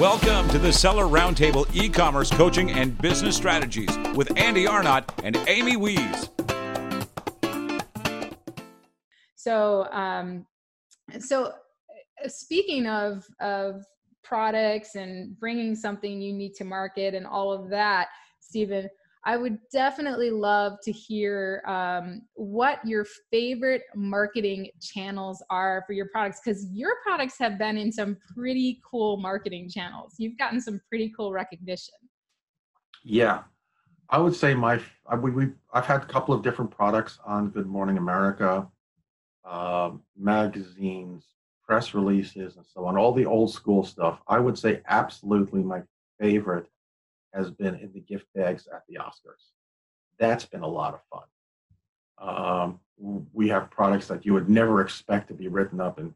Welcome to the Seller Roundtable e commerce coaching and business strategies with Andy Arnott and Amy Wees. So, um, so uh, speaking of, of products and bringing something unique to market and all of that, Stephen, I would definitely love to hear um, what your favorite marketing channels are for your products because your products have been in some pretty cool marketing channels. You've gotten some pretty cool recognition. Yeah, I would say my I, we, we I've had a couple of different products on Good Morning America, uh, magazines, press releases, and so on. All the old school stuff. I would say absolutely my favorite has been in the gift bags at the Oscars. That's been a lot of fun. Um, we have products that you would never expect to be written up in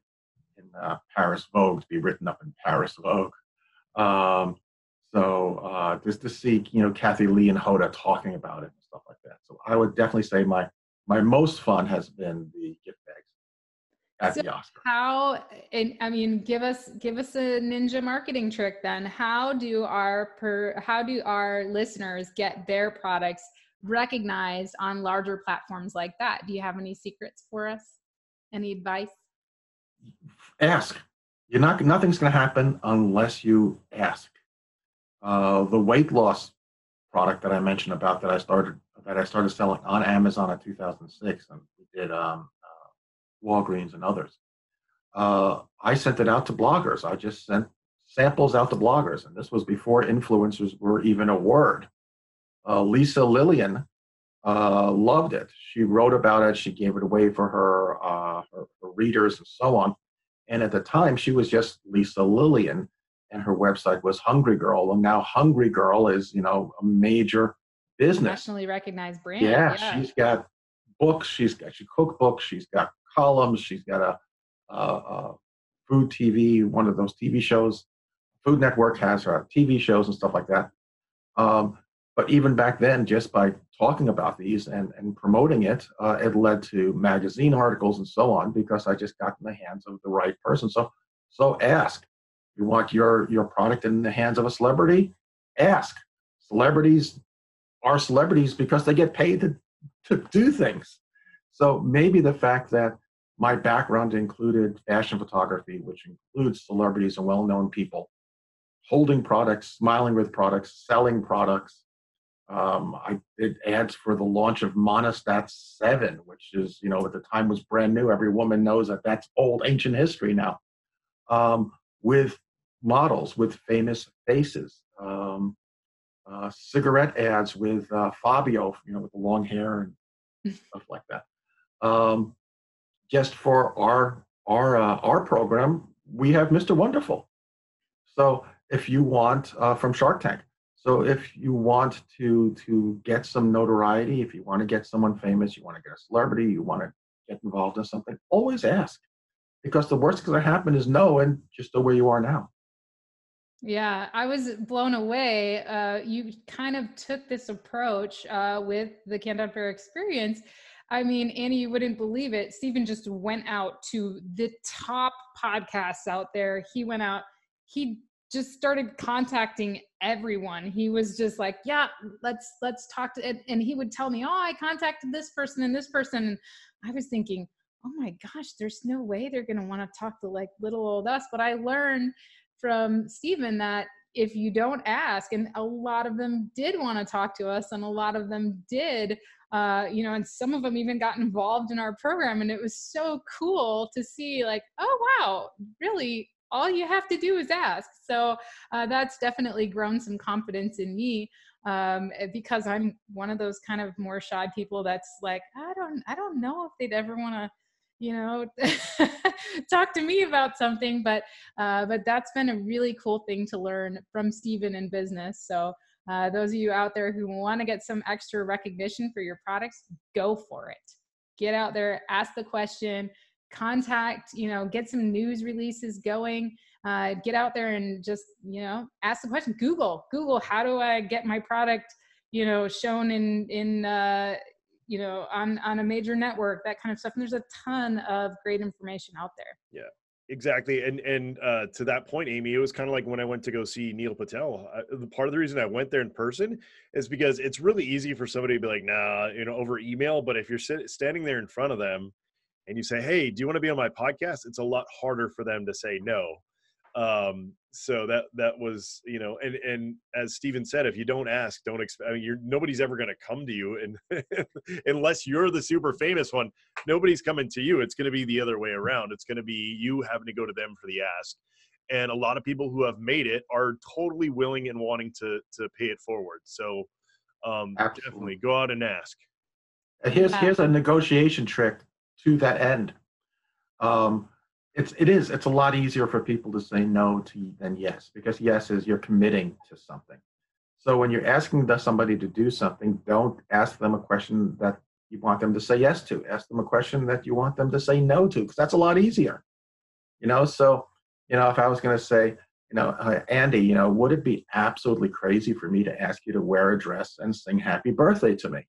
in uh, Paris Vogue to be written up in Paris Vogue. Um, so uh, just to see you know Kathie Lee and Hoda talking about it and stuff like that. So I would definitely say my my most fun has been the gift at so the. How and I mean, give us give us a ninja marketing trick then. How do our per how do our listeners get their products recognized on larger platforms like that? Do you have any secrets for us? Any advice? Ask. You're not nothing's going to happen unless you ask. Uh, the weight loss product that I mentioned about that I started that I started selling on Amazon in 2006, and we did um, Walgreens, and others. Uh, I sent it out to bloggers. I just sent samples out to bloggers, and this was before influencers were even a word. Uh, Lisa Lillien uh, loved it. She wrote about it. She gave it away for her, uh, her, her readers and so on. And at the time, she was just Lisa Lillien, and her website was Hungry Girl. And now Hungry Girl is, you know, a major business, nationally recognized brand. Yeah, yeah. she's got books. She's got she cookbooks. She's got columns. She's got a, a, a food TV, one of those TV shows. Food Network has her TV shows and stuff like that. Um, but even back then, just by talking about these and, and promoting it, uh, it led to magazine articles and so on because I just got in the hands of the right person. So, so ask. You want your your product in the hands of a celebrity? Ask. Celebrities are celebrities because they get paid to, to do things. So maybe the fact that my background included fashion photography, which includes celebrities and well known people holding products, smiling with products, selling products. Um, I did ads for the launch of Monistat 7, which is, you know, at the time was brand new. Every woman knows that that's old, ancient history now. Um, with models, with famous faces. Um, uh, cigarette ads with uh, Fabio, you know, with the long hair and stuff like that. Um, just for our our uh, our program, we have Mr. Wonderful. So if you want uh, from Shark Tank, so if you want to to get some notoriety, if you want to get someone famous, you want to get a celebrity, you want to get involved in something, always ask, because the worst that can happen is no, and just go where you are now. Yeah, I was blown away. Uh, you kind of took this approach uh, with the Canton Fair experience I mean, Annie, you wouldn't believe it. Stephen just went out to the top podcasts out there. He went out, he just started contacting everyone. He was just like, yeah, let's let's talk to it. And he would tell me, oh, I contacted this person and this person. And I was thinking, oh my gosh, there's no way they're gonna want to talk to like little old us. But I learned from Stephen that if you don't ask, and a lot of them did want to talk to us, and a lot of them did uh, you know, and some of them even got involved in our program. And it was so cool to see, like, oh, wow, really, all you have to do is ask. So uh, that's definitely grown some confidence in me um, eh, because I'm one of those kind of more shy people that's like, I don't, I don't know if they'd ever want to you know talk to me about something but uh, but that's been a really cool thing to learn from stephen in business so uh, those of you out there who want to get some extra recognition for your products, go for it. Get out there, ask the question, contact, you know, get some news releases going. Uh, get out there and just, you know, ask the question. Google, Google, how do I get my product, you know, shown in in uh, you know on on a major network, that kind of stuff. And there's a ton of great information out there. Yeah, Exactly, and and uh, to that point, Amy, it was kind of like when I went to go see Neil Patel. I, the part of the reason I went there in person is because it's really easy for somebody to be like, "Nah," you know, over email. But if you're sit, standing there in front of them and you say, "Hey, do you want to be on my podcast?" It's a lot harder for them to say no um so that that was you know and and as Stephen said if you don't ask don't expect I mean, you're nobody's ever going to come to you and unless you're the super famous one nobody's coming to you. It's going to be the other way around. It's going to be you having to go to them for the ask. And a lot of people who have made it are totally willing and wanting to to pay it forward. So um Absolutely. definitely go out and ask. Here's here's a negotiation trick to that end. Um it's it is it's a lot easier for people to say no to than yes because yes is you're committing to something. So when you're asking somebody to do something don't ask them a question that you want them to say yes to. Ask them a question that you want them to say no to because that's a lot easier. You know so you know if i was going to say you know uh, andy you know would it be absolutely crazy for me to ask you to wear a dress and sing happy birthday to me?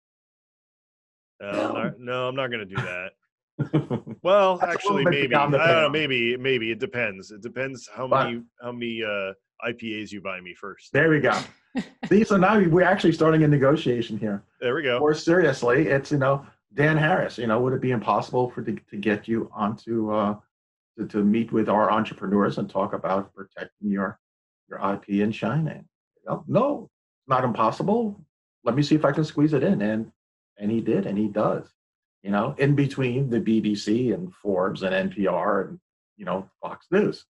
Uh, no. Not, no i'm not going to do that well, actually, maybe I don't know. Maybe, maybe it depends. It depends how but, many how many uh, IPAs you buy me first. There we go. See, so now we're actually starting a negotiation here. There we go. More seriously, it's you know Dan Harris. You know, would it be impossible for to, to get you onto uh, to, to meet with our entrepreneurs and talk about protecting your your IP and shining? no, not impossible. Let me see if I can squeeze it in, and and he did, and he does you know, in between the BBC and Forbes and NPR and, you know, Fox News.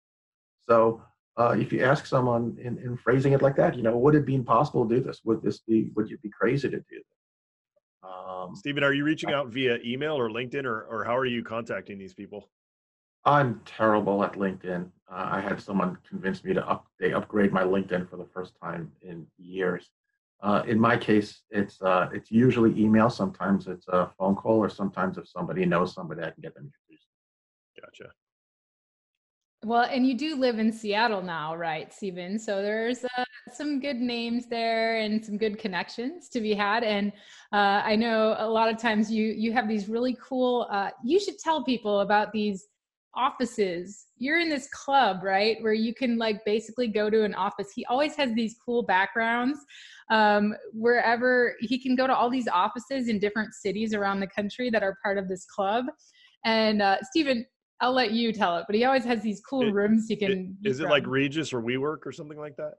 So uh, if you ask someone in, in phrasing it like that, you know, would it be impossible to do this? Would this be, would you be crazy to do this? Um, Stephen, are you reaching out via email or LinkedIn or, or how are you contacting these people? I'm terrible at LinkedIn. Uh, I had someone convince me to up, they upgrade my LinkedIn for the first time in years. Uh, in my case, it's uh, it's usually email. Sometimes it's a phone call, or sometimes if somebody knows somebody, I can get them introduced. Gotcha. Well, and you do live in Seattle now, right, Stephen? So there's uh, some good names there and some good connections to be had. And uh, I know a lot of times you you have these really cool. Uh, you should tell people about these offices. You're in this club right where you can like basically go to an office. He always has these cool backgrounds um, wherever he can go to all these offices in different cities around the country that are part of this club. And uh, stephen i'll let you tell it but he always has these cool it, rooms he can it, is it like regus or WeWork or something like that?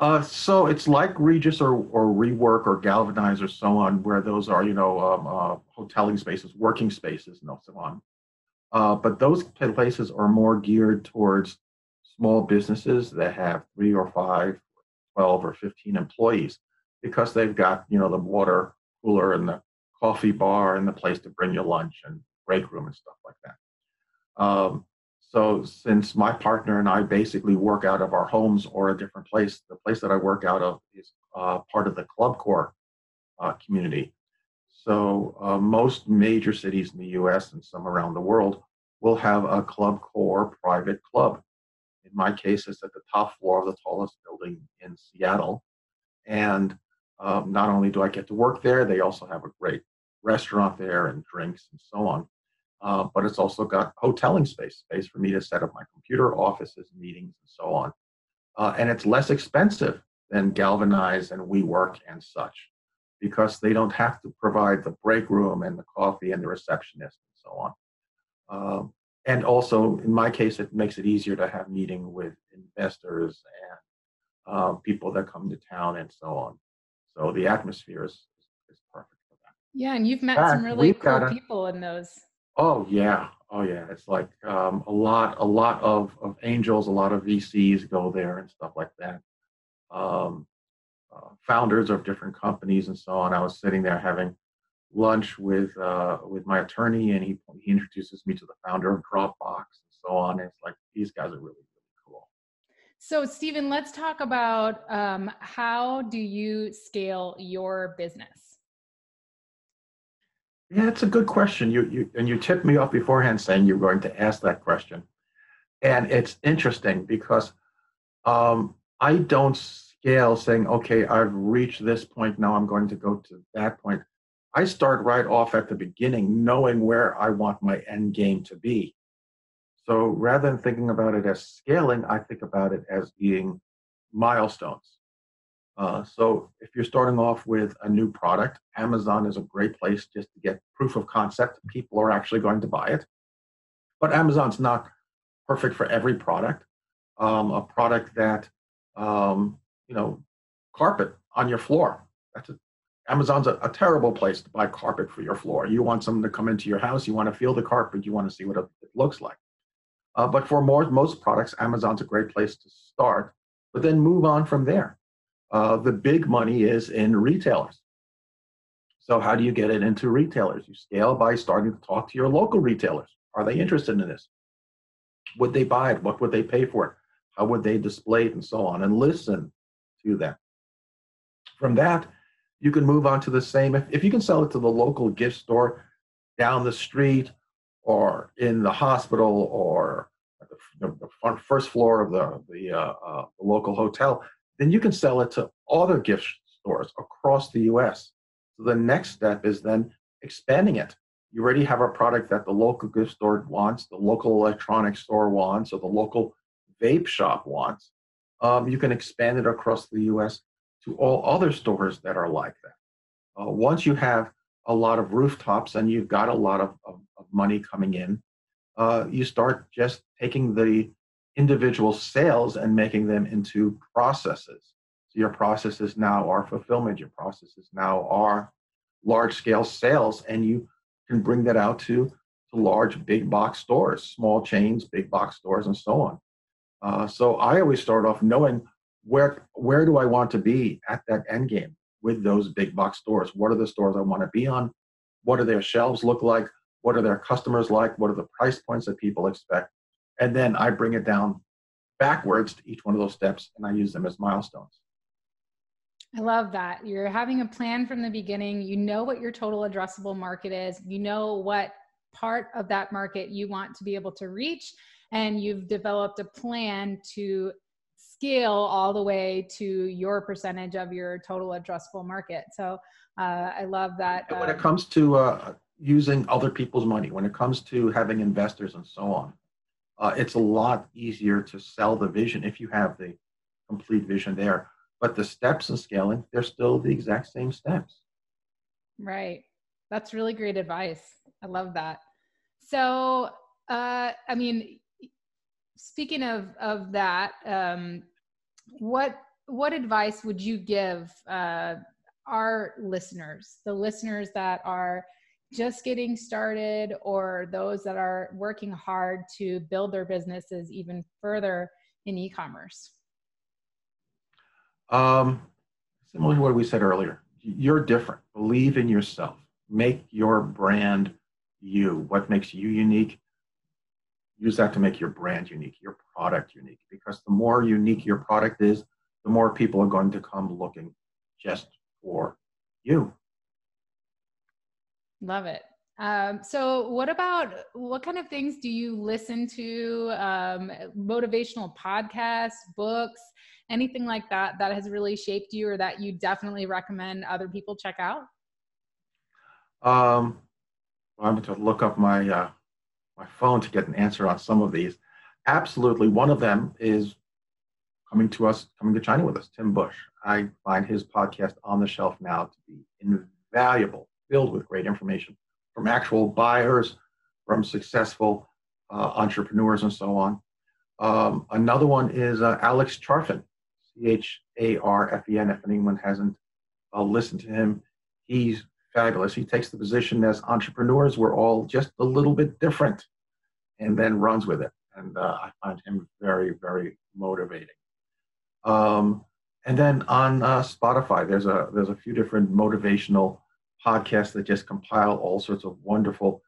Uh, so it's like Regus or, or Rework or Galvanize or so on, where those are, you know, um, uh, hoteling spaces, working spaces, and so on. Uh, but those places are more geared towards small businesses that have three or five, 12 or 15 employees because they've got, you know, the water cooler and the coffee bar and the place to bring your lunch and break room and stuff like that. Um, so since my partner and I basically work out of our homes or a different place, the place that I work out of is uh, part of the ClubCorp uh, community. So uh, most major cities in the U.S. and some around the world will have a ClubCorp private club. In my case, it's at the top floor of the tallest building in Seattle. And um, not only do I get to work there, they also have a great restaurant there and drinks and so on. Uh, but it's also got hoteling space, space for me to set up my computer, offices, meetings, and so on. Uh, and it's less expensive than Galvanize and WeWork and such because they don't have to provide the break room and the coffee and the receptionist and so on. Um, and also, in my case, it makes it easier to have meeting with investors and uh, people that come to town and so on. So the atmosphere is, is perfect for that. Yeah, and you've met fact, some really cool a, people in those. Oh yeah, oh yeah. It's like um, a lot, a lot of, of angels, a lot of VCs go there and stuff like that. Um, uh, founders of different companies and so on. I was sitting there having lunch with uh, with my attorney, and he he introduces me to the founder of Dropbox and so on. And it's like these guys are really really cool. So, Stephen, let's talk about um, how do you scale your business? Yeah, it's a good question. You you and you tipped me off beforehand saying you're going to ask that question, and it's interesting because um, I don't scale saying, okay, I've reached this point, now I'm going to go to that point. I start right off at the beginning, knowing where I want my end game to be. So rather than thinking about it as scaling, I think about it as being milestones. Uh, so if you're starting off with a new product, Amazon is a great place just to get proof of concept. People are actually going to buy it. But Amazon's not perfect for every product. Um, a product that, um, you know, carpet on your floor. That's a, Amazon's a, a, terrible place to buy carpet for your floor. You want someone to come into your house, you want to feel the carpet, you want to see what it looks like. Uh, but for more, most products, Amazon's a great place to start, but then move on from there. Uh, the big money is in retailers. So, how do you get it into retailers? You scale by starting to talk to your local retailers. Are they interested in this? Would they buy it? What would they pay for it? How would they display it? And so on, and listen to them. From that, you can move on to the same. If, if you can sell it to the local gift store down the street or in the hospital or the, the first floor of the, the, uh, uh, the local hotel, then you can sell it to other gift stores across the US. So the next step is then expanding it. You already have a product that the local gift store wants, the local electronics store wants, or the local vape shop wants. Um, you can expand it across the US to all other stores that are like that. Uh, once you have a lot of rooftops and you've got a lot of, of, of money coming in, uh, you start just taking the individual sales and making them into processes. So your processes now are fulfillment, your processes now are large scale sales, and you can bring that out to, to large big box stores, small chains, big box stores, and so on. Uh, so I always start off knowing where where do I want to be at that end game with those big box stores? What are the stores I want to be on? What do their shelves look like? What are their customers like? What are the price points that people expect? And then I bring it down backwards to each one of those steps and I use them as milestones. I love that. You're having a plan from the beginning. You know what your total addressable market is. You know what part of that market you want to be able to reach. And you've developed a plan to scale all the way to your percentage of your total addressable market. So uh, I love that. when it um, comes to uh, using other people's money, when it comes to having investors and so on, uh, it's a lot easier to sell the vision if you have the complete vision there. But the steps in scaling, they're still the exact same steps. Right. That's really great advice. I love that. So, uh, I mean, speaking of of that, um, what what advice would you give uh, our listeners, the listeners that are just getting started or those that are working hard to build their businesses even further in e-commerce? Um, similar to what we said earlier, you're different. Believe in yourself. Make your brand you. What makes you unique? Use that to make your brand unique, your product unique. Because the more unique your product is, the more people are going to come looking just for you. Love it. Um, so, what about what kind of things do you listen to? Um, motivational podcasts, books, anything like that that has really shaped you, or that you definitely recommend other people check out? Um, I'm going to look up my uh, my phone to get an answer on some of these. Absolutely, one of them is coming to us, coming to China with us, Tim Bush. I find his podcast on the shelf now to be invaluable filled with great information from actual buyers, from successful uh, entrepreneurs, and so on. Um, another one is uh, Alex Charfen, C H A R F E N. If anyone hasn't uh, listened to him, he's fabulous. He takes the position as entrepreneurs, we're all just a little bit different, and then runs with it. And uh, I find him very, very motivating. Um, and then on uh, Spotify, there's a there's a few different motivational podcasts that just compile all sorts of wonderful,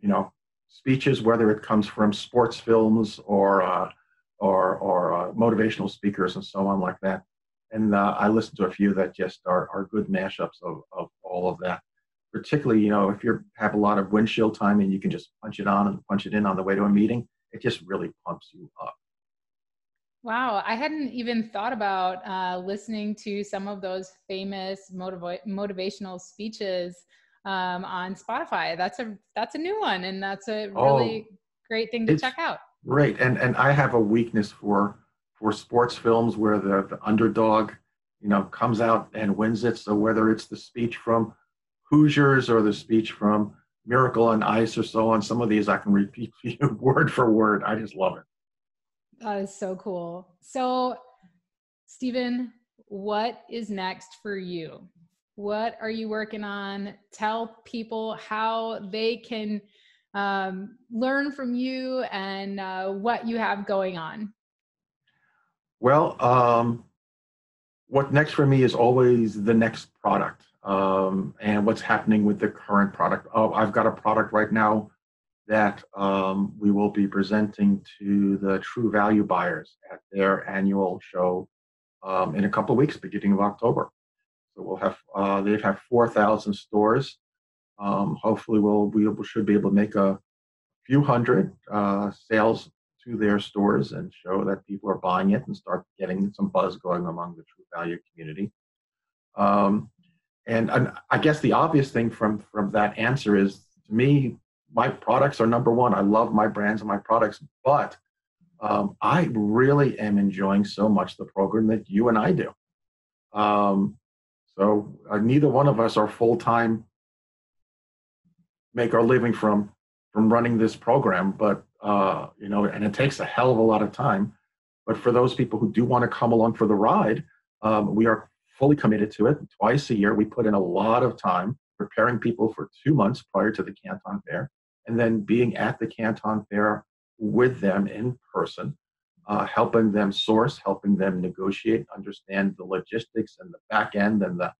you know, speeches, whether it comes from sports films or uh, or or uh, motivational speakers and so on like that. And uh, I listen to a few that just are, are good mashups of, of all of that. Particularly, you know, if you have a lot of windshield time and you can just punch it on and punch it in on the way to a meeting, it just really pumps you up. Wow, I hadn't even thought about uh, listening to some of those famous motiv- motivational speeches um, on Spotify. That's a that's a new one, and that's a really oh, great thing to check out. Great, and and I have a weakness for for sports films where the, the underdog, you know, comes out and wins it. So whether it's the speech from Hoosiers or the speech from Miracle on Ice or so on, some of these I can repeat you word for word. I just love it. That is so cool. So, Stephen, what is next for you? What are you working on? Tell people how they can um, learn from you and uh, what you have going on. Well, um, what next for me is always the next product um, and what's happening with the current product. Oh, I've got a product right now that um, we will be presenting to the True Value buyers at their annual show um, in a couple of weeks, beginning of October. So we'll have uh, they have had 4,000 stores. Um, hopefully, we'll we should be able to make a few hundred uh, sales to their stores and show that people are buying it and start getting some buzz going among the True Value community. Um, and, and I guess the obvious thing from from that answer is to me, my products are number one. I love my brands and my products, but um, I really am enjoying so much the program that you and I do. Um, so uh, neither one of us are full time make our living from from running this program, but uh, you know, and it takes a hell of a lot of time. But for those people who do want to come along for the ride, um, we are fully committed to it. Twice a year, we put in a lot of time preparing people for two months prior to the Canton Fair, and then being at the Canton Fair with them in person, uh, helping them source, helping them negotiate, understand the logistics and the back end and the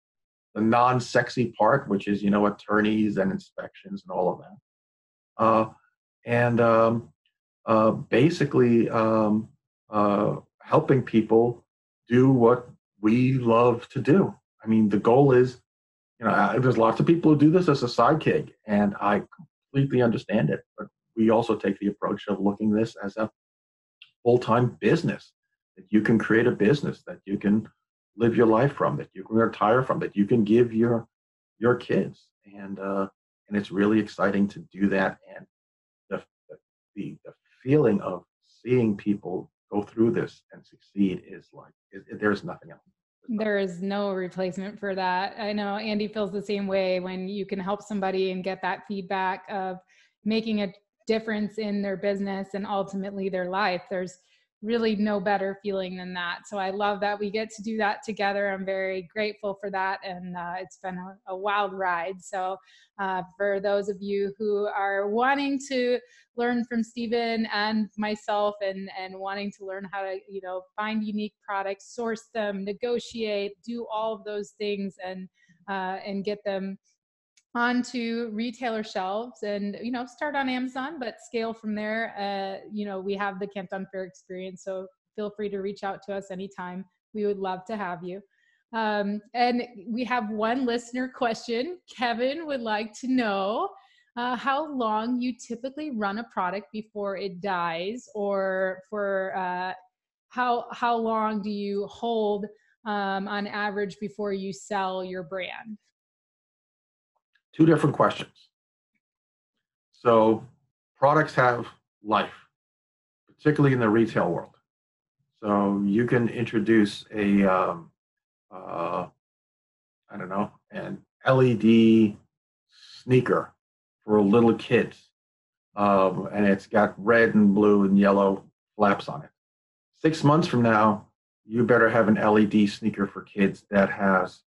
the non-sexy part, which is you know attorneys and inspections and all of that. Uh, and um, uh, basically um, uh, helping people do what we love to do. I mean, the goal is, you know, there's lots of people who do this as a side gig, and I completely understand it. But we also take the approach of looking this as a full-time business that you can create a business that you can live your life from, that you can retire from, that you can give your your kids, and uh, and it's really exciting to do that. And the the, the feeling of seeing people go through this and succeed is like it, it, there's nothing else. There is no replacement for that. I know Andy feels the same way when you can help somebody and get that feedback of making a difference in their business and ultimately their life. There's really no better feeling than that. So I love that we get to do that together. I'm very grateful for that. And uh, it's been a, a, wild ride. So uh, for those of you who are wanting to learn from Stephen and myself and, and wanting to learn how to, you know, find unique products, source them, negotiate, do all of those things and, uh, and get them onto retailer shelves and you know start on amazon but scale from there. Uh, you know we have the canton fair experience so feel free to reach out to us anytime. We would love to have you. Um, and we have one listener question. Kevin would like to know uh, how long you typically run a product before it dies or for uh, how how long do you hold um, on average before you sell your brand two different questions. So products have life, particularly in the retail world. So you can introduce a, um, uh, I don't know, an LED sneaker for little kids, um, and it's got red and blue and yellow flaps on it. Six months from now, you better have an LED sneaker for kids that has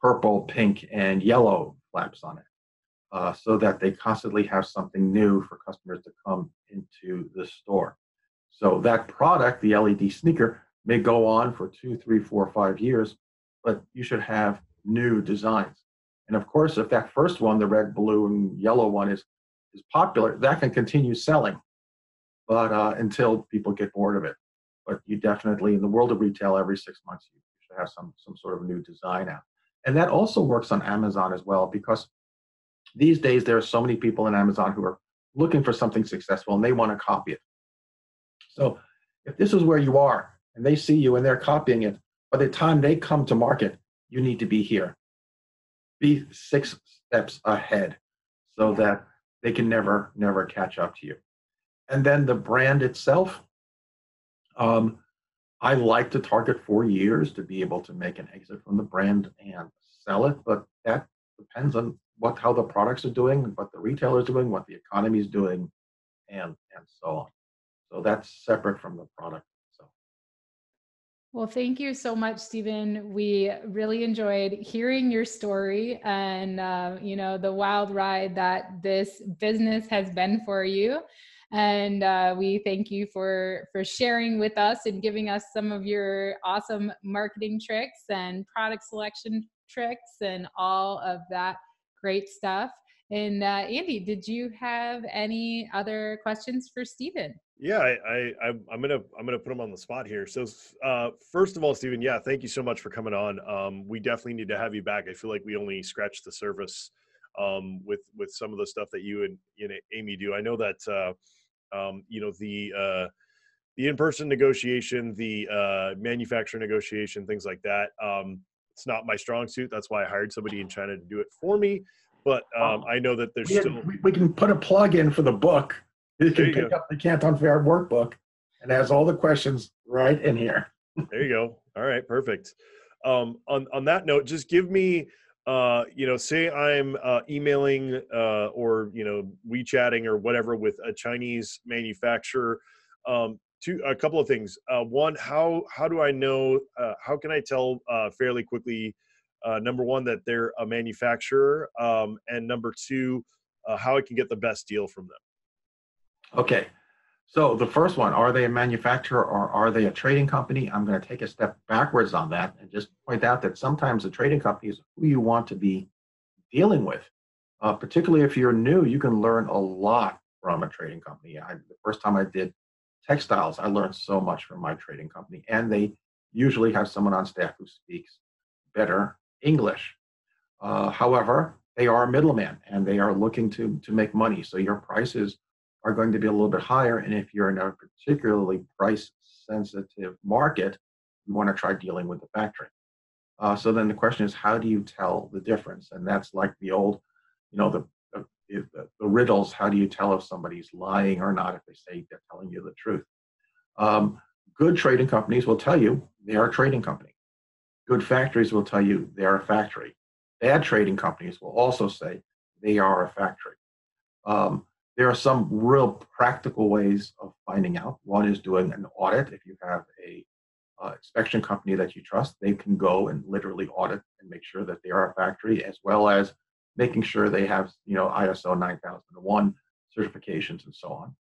purple, pink, and yellow flaps on it uh, so that they constantly have something new for customers to come into the store. So that product, the LED sneaker, may go on for two, three, four, five years, but you should have new designs. And of course, if that first one, the red, blue, and yellow one, is is popular, that can continue selling, but uh, until people get bored of it. But you definitely, in the world of retail, every six months you should have some some sort of new design out. And that also works on Amazon as well because these days there are so many people in Amazon who are looking for something successful and they want to copy it. So if this is where you are and they see you and they're copying it, by the time they come to market, you need to be here. Be six steps ahead so that they can never, never catch up to you. And then the brand itself, um, I like to target four years to be able to make an exit from the brand and sell it, but that depends on what how the products are doing, what the retailer is doing, what the economy is doing, and and so on. So that's separate from the product. So. Well, thank you so much, Stephen. We really enjoyed hearing your story and uh, you know the wild ride that this business has been for you and uh, we thank you for for sharing with us and giving us some of your awesome marketing tricks and product selection tricks and all of that great stuff and uh, andy did you have any other questions for stephen yeah, I, I I'm gonna I'm gonna put him on the spot here. So uh, first of all, Stephen, yeah, thank you so much for coming on. Um, we definitely need to have you back. I feel like we only scratched the surface um, with with some of the stuff that you and Amy do. I know that uh, um, you know the uh, the in-person negotiation, the uh, manufacturer negotiation, things like that. Um, it's not my strong suit. That's why I hired somebody in China to do it for me. But um, I know that there's we, still we can put a plug in for the book. You can you pick go. up the Canton Fair workbook and has all the questions right in here. there you go. All right, perfect. Um, on on that note, just give me uh, you know, say I'm uh, emailing uh, or you know WeChatting or whatever with a Chinese manufacturer. Um, two, a couple of things. Uh, one, how how do I know? Uh, how can I tell uh, fairly quickly? number one, that they're a manufacturer, um, and number two, how I can get the best deal from them. Okay, so the first one, are they a manufacturer or are they a trading company? I'm going to take a step backwards on that and just point out that sometimes the trading company is who you want to be dealing with. Uh, particularly if you're new, you can learn a lot from a trading company. I, the first time I did textiles, I learned so much from my trading company, and they usually have someone on staff who speaks better English. Uh, however, they are a middleman and they are looking to to make money, so your prices are going to be a little bit higher. And if you're in a particularly price sensitive market, you want to try dealing with the factory. Uh, so then the question is, how do you tell the difference? And that's like the old, you know, the, the, the riddles. How do you tell if somebody's lying or not if they say they're telling you the truth? Um, good trading companies will tell you they are a trading company. Good factories will tell you they are a factory. Bad trading companies will also say they are a factory. Um, there are some real practical ways of finding out. One is doing an audit. If you have a uh, inspection company that you trust, they can go and literally audit and make sure that they are a factory, as well as making sure they have, you know, ISO 9001 certifications and so on.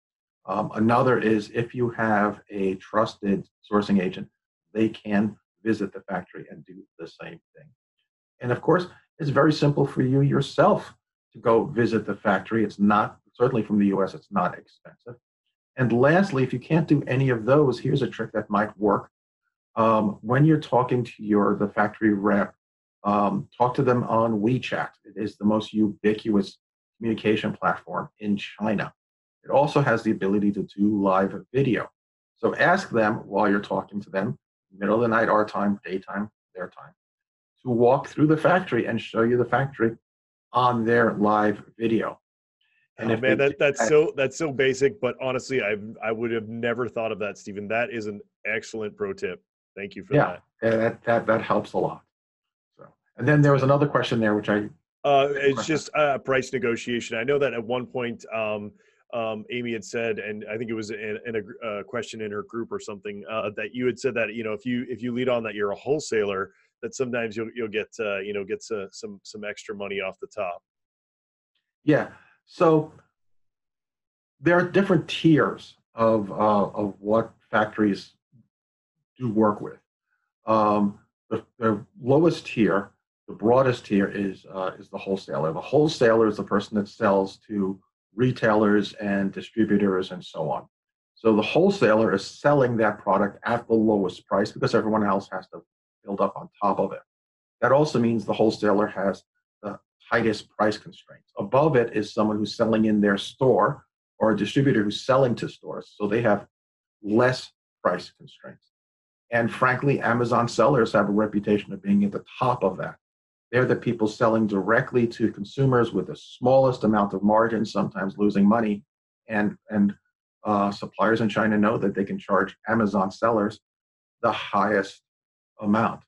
Um, another is if you have a trusted sourcing agent, they can visit the factory and do the same thing. And of course, it's very simple for you yourself to go visit the factory. It's not certainly from the US, it's not expensive. And lastly, if you can't do any of those, here's a trick that might work. Um, when you're talking to your the factory rep, um, talk to them on WeChat. It is the most ubiquitous communication platform in China. It also has the ability to do live video. So ask them while you're talking to them, middle of the night, our time, daytime, their time, to walk through the factory and show you the factory on their live video. And oh, man, that, that's so that's so basic, but honestly, I I would have never thought of that, Stephen. That is an excellent pro tip. Thank you for yeah, that. Yeah, that that that helps a lot. And then there was another question there, which I. Uh, it's just uh, price negotiation. I know that at one point, um, um, Amy had said, and I think it was in, in a uh, question in her group or something, uh, that you had said that you know if you if you lead on that you're a wholesaler, that sometimes you'll you'll get uh, you know get some some extra money off the top. Yeah. So there are different tiers of, uh, of what factories do work with. Um, the, the, lowest tier, the broadest here is uh, is the wholesaler. The wholesaler is the person that sells to retailers and distributors and so on. So the wholesaler is selling that product at the lowest price because everyone else has to build up on top of it. That also means the wholesaler has the tightest price constraints. Above it is someone who's selling in their store or a distributor who's selling to stores. So they have less price constraints. And frankly, Amazon sellers have a reputation of being at the top of that. They're the people selling directly to consumers with the smallest amount of margin, sometimes losing money, and, and uh, suppliers in China know that they can charge Amazon sellers the highest amount.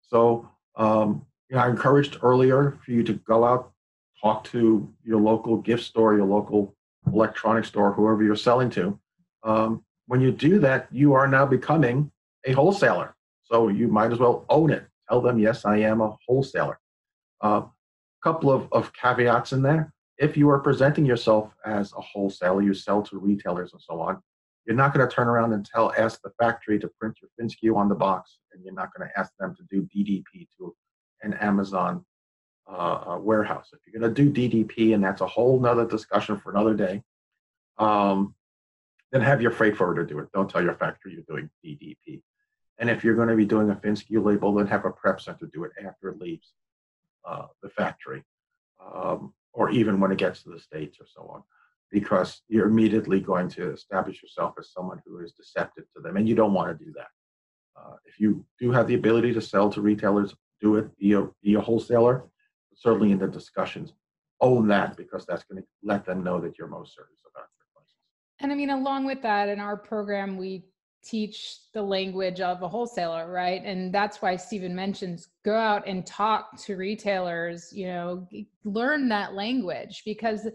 So, um, you know, I encouraged earlier for you to go out, talk to your local gift store, your local electronic store, whoever you're selling to. Um, when you do that, you are now becoming a wholesaler. So you might as well own it. Tell them, yes, I am a wholesaler. A uh, couple of, of caveats in there. If you are presenting yourself as a wholesaler, you sell to retailers and so on, you're not going to turn around and tell, ask the factory to print your FNSKU on the box, and you're not going to ask them to do DDP to an Amazon uh, uh, warehouse. If you're going to do DDP, and that's a whole nother discussion for another day, um, then have your freight forwarder do it. Don't tell your factory you're doing DDP. And if you're going to be doing a FNSKU label, then have a prep center do it after it leaves uh, the factory, um, or even when it gets to the states or so on, because you're immediately going to establish yourself as someone who is deceptive to them, and you don't want to do that. Uh, if you do have the ability to sell to retailers, do it. Be a, be a wholesaler. Certainly in the discussions, own that because that's going to let them know that you're most serious about your prices. And I mean, along with that, in our program, we teach the language of a wholesaler, right? And that's why Stephen mentions go out and talk to retailers, you know, learn that language because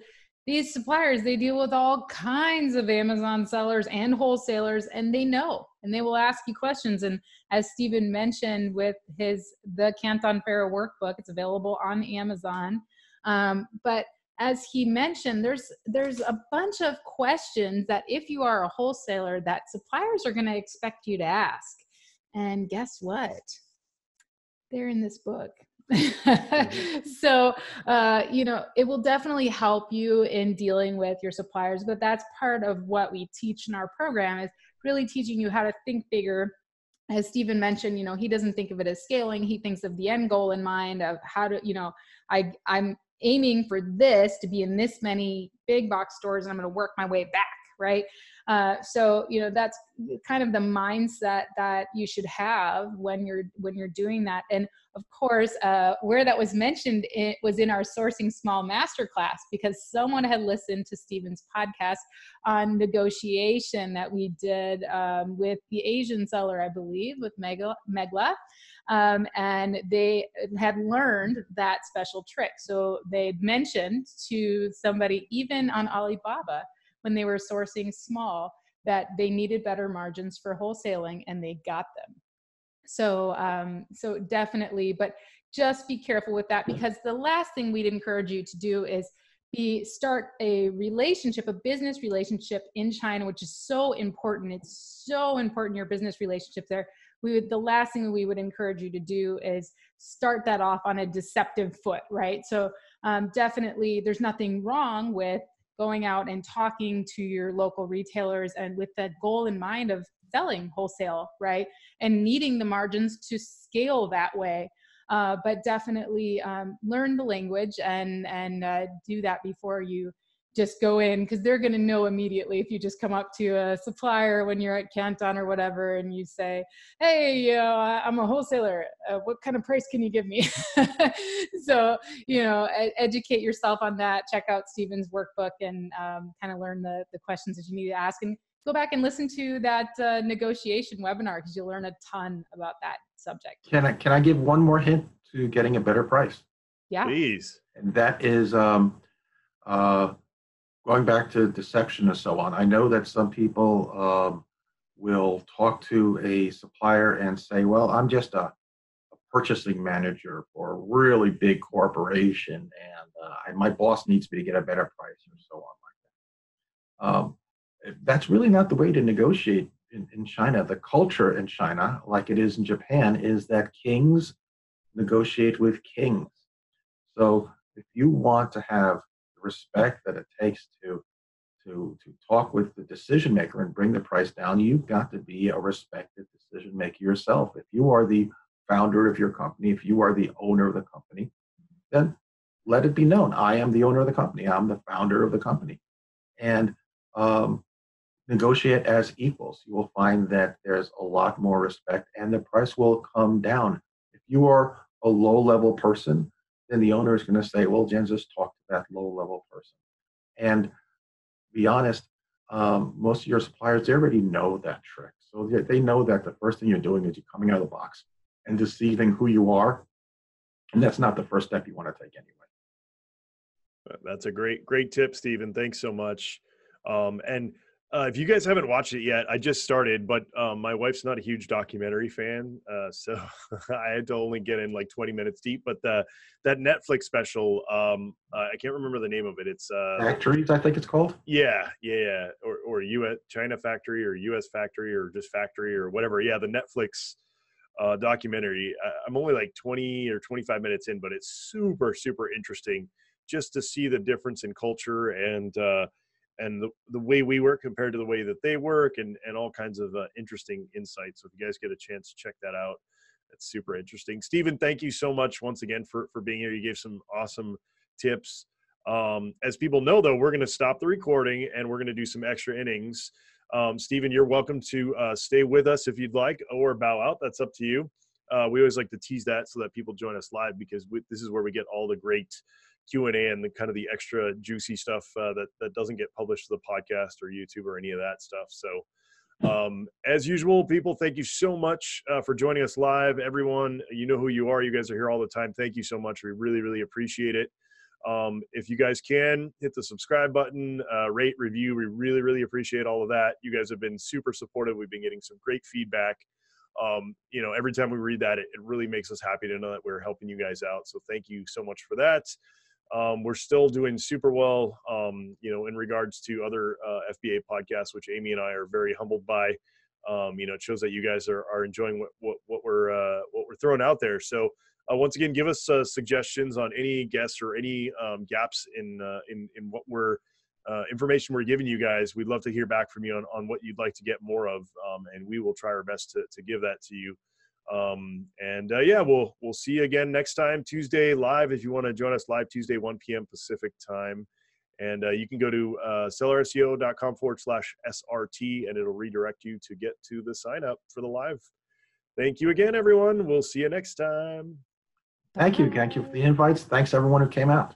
these suppliers they deal with all kinds of Amazon sellers and wholesalers and they know and they will ask you questions and as Stephen mentioned with his the Canton Fair workbook it's available on Amazon um, but as he mentioned there's there's a bunch of questions that if you are a wholesaler that suppliers are going to expect you to ask and guess what they're in this book mm-hmm. so uh, you know it will definitely help you in dealing with your suppliers but that's part of what we teach in our program is really teaching you how to think bigger as Stephen mentioned, you know, he doesn't think of it as scaling. He thinks of the end goal in mind of how to, you know, I I'm aiming for this to be in this many big box stores and I'm going to work my way back, right? Uh, so you know that's kind of the mindset that you should have when you're when you're doing that and of course uh, where that was mentioned it was in our sourcing small masterclass because someone had listened to stephen's podcast on negotiation that we did um, with the asian seller i believe with megla, megla um, and they had learned that special trick. So they mentioned to somebody, even on Alibaba, when they were sourcing small, that they needed better margins for wholesaling, and they got them. So, um, so definitely, but just be careful with that because the last thing we'd encourage you to do is be start a relationship a business relationship in china which is so important it's so important your business relationship there we would the last thing we would encourage you to do is start that off on a deceptive foot right? So um, definitely there's nothing wrong with going out and talking to your local retailers and with the goal in mind of selling wholesale right? And needing the margins to scale that way. Uh, but definitely um, learn the language and and uh, do that before you just go in because they're going to know immediately if you just come up to a supplier when you're at Canton or whatever and you say, "Hey, you know, I'm a wholesaler. Uh, what kind of price can you give me?" so, you know, ed- educate yourself on that. Check out Stephen's workbook and um, kind of learn the the questions that you need to ask and go back and listen to that uh, negotiation webinar because you'll learn a ton about that subject. Can I can I give one more hint to getting a better price? Yeah, please. And that is. Um, uh, going back to deception and so on, I know that some people um, will talk to a supplier and say, well, I'm just a, a purchasing manager for a really big corporation and uh, my boss needs me to get a better price or so on like that. Um, that's really not the way to negotiate in, in China. The culture in China, like it is in Japan, is that kings negotiate with kings. So if you want to have respect that it takes to to to talk with the decision maker and bring the price down, you've got to be a respected decision maker yourself. If you are the founder of your company, if you are the owner of the company, then let it be known I am the owner of the company. I'm the founder of the company, and um, negotiate as equals. You will find that there's a lot more respect, and the price will come down. If you are a low level person, then the owner is going to say, well, Jen, just talk to that low level person. And be honest, um, most of your suppliers they already know that trick. So they, they know that the first thing you're doing is you're coming out of the box and deceiving who you are, and that's not the first step you want to take anyway. That's a great, great tip, Stephen. Thanks so much. Um, and uh, if you guys haven't watched it yet, I just started, but um, my wife's not a huge documentary fan, uh, so I had to only get in like 20 minutes deep. But the that Netflix special, um, uh, I can't remember the name of it. It's uh, Factories, I think it's called. Yeah, yeah, yeah, or or U.S. China Factory or U.S. Factory or just Factory or whatever. Yeah, the Netflix uh, documentary. I'm only like 20 or 25 minutes in, but it's super super interesting just to see the difference in culture and uh, and the, the way we work compared to the way that they work and, and all kinds of uh, interesting insights. So if you guys get a chance to check that out, that's super interesting. Stephen, thank you so much once again for, for being here. You gave some awesome tips. Um, as people know, though, we're going to stop the recording and we're going to do some extra innings. Um, Stephen, you're welcome to uh, stay with us if you'd like or bow out. That's up to you. Uh, we always like to tease that so that people join us live because we, this is where we get all the great Q and A and the kind of the extra juicy stuff uh, that that doesn't get published to the podcast or YouTube or any of that stuff. So, um, as usual, people, thank you so much uh, for joining us live. Everyone, you know who you are. You guys are here all the time. Thank you so much. We really, really appreciate it. Um, if you guys can hit the subscribe button, uh, rate, review, we really, really appreciate all of that. You guys have been super supportive. We've been getting some great feedback. Um, you know, every time we read that, it, it really makes us happy to know that we're helping you guys out. So thank you so much for that. Um, we're still doing super well, um, you know, in regards to other uh, FBA podcasts, which Amy and I are very humbled by. Um, you know, it shows that you guys are, are enjoying what, what, what we're uh, what we're throwing out there. So uh, once again, give us uh, suggestions on any guests or any um, gaps in, uh, in in what we're uh, information we're giving you guys. We'd love to hear back from you on, on what you'd like to get more of, um, and we will try our best to to give that to you. Um, and uh, yeah, we'll we'll see you again next time Tuesday live. If you want to join us live Tuesday 1 p.m. Pacific time, and uh, you can go to uh, sellerseo.com forward slash SRT, and it'll redirect you to get to the sign up for the live. Thank you again, everyone. We'll see you next time. Thank you. Thank you for the invites. Thanks everyone who came out.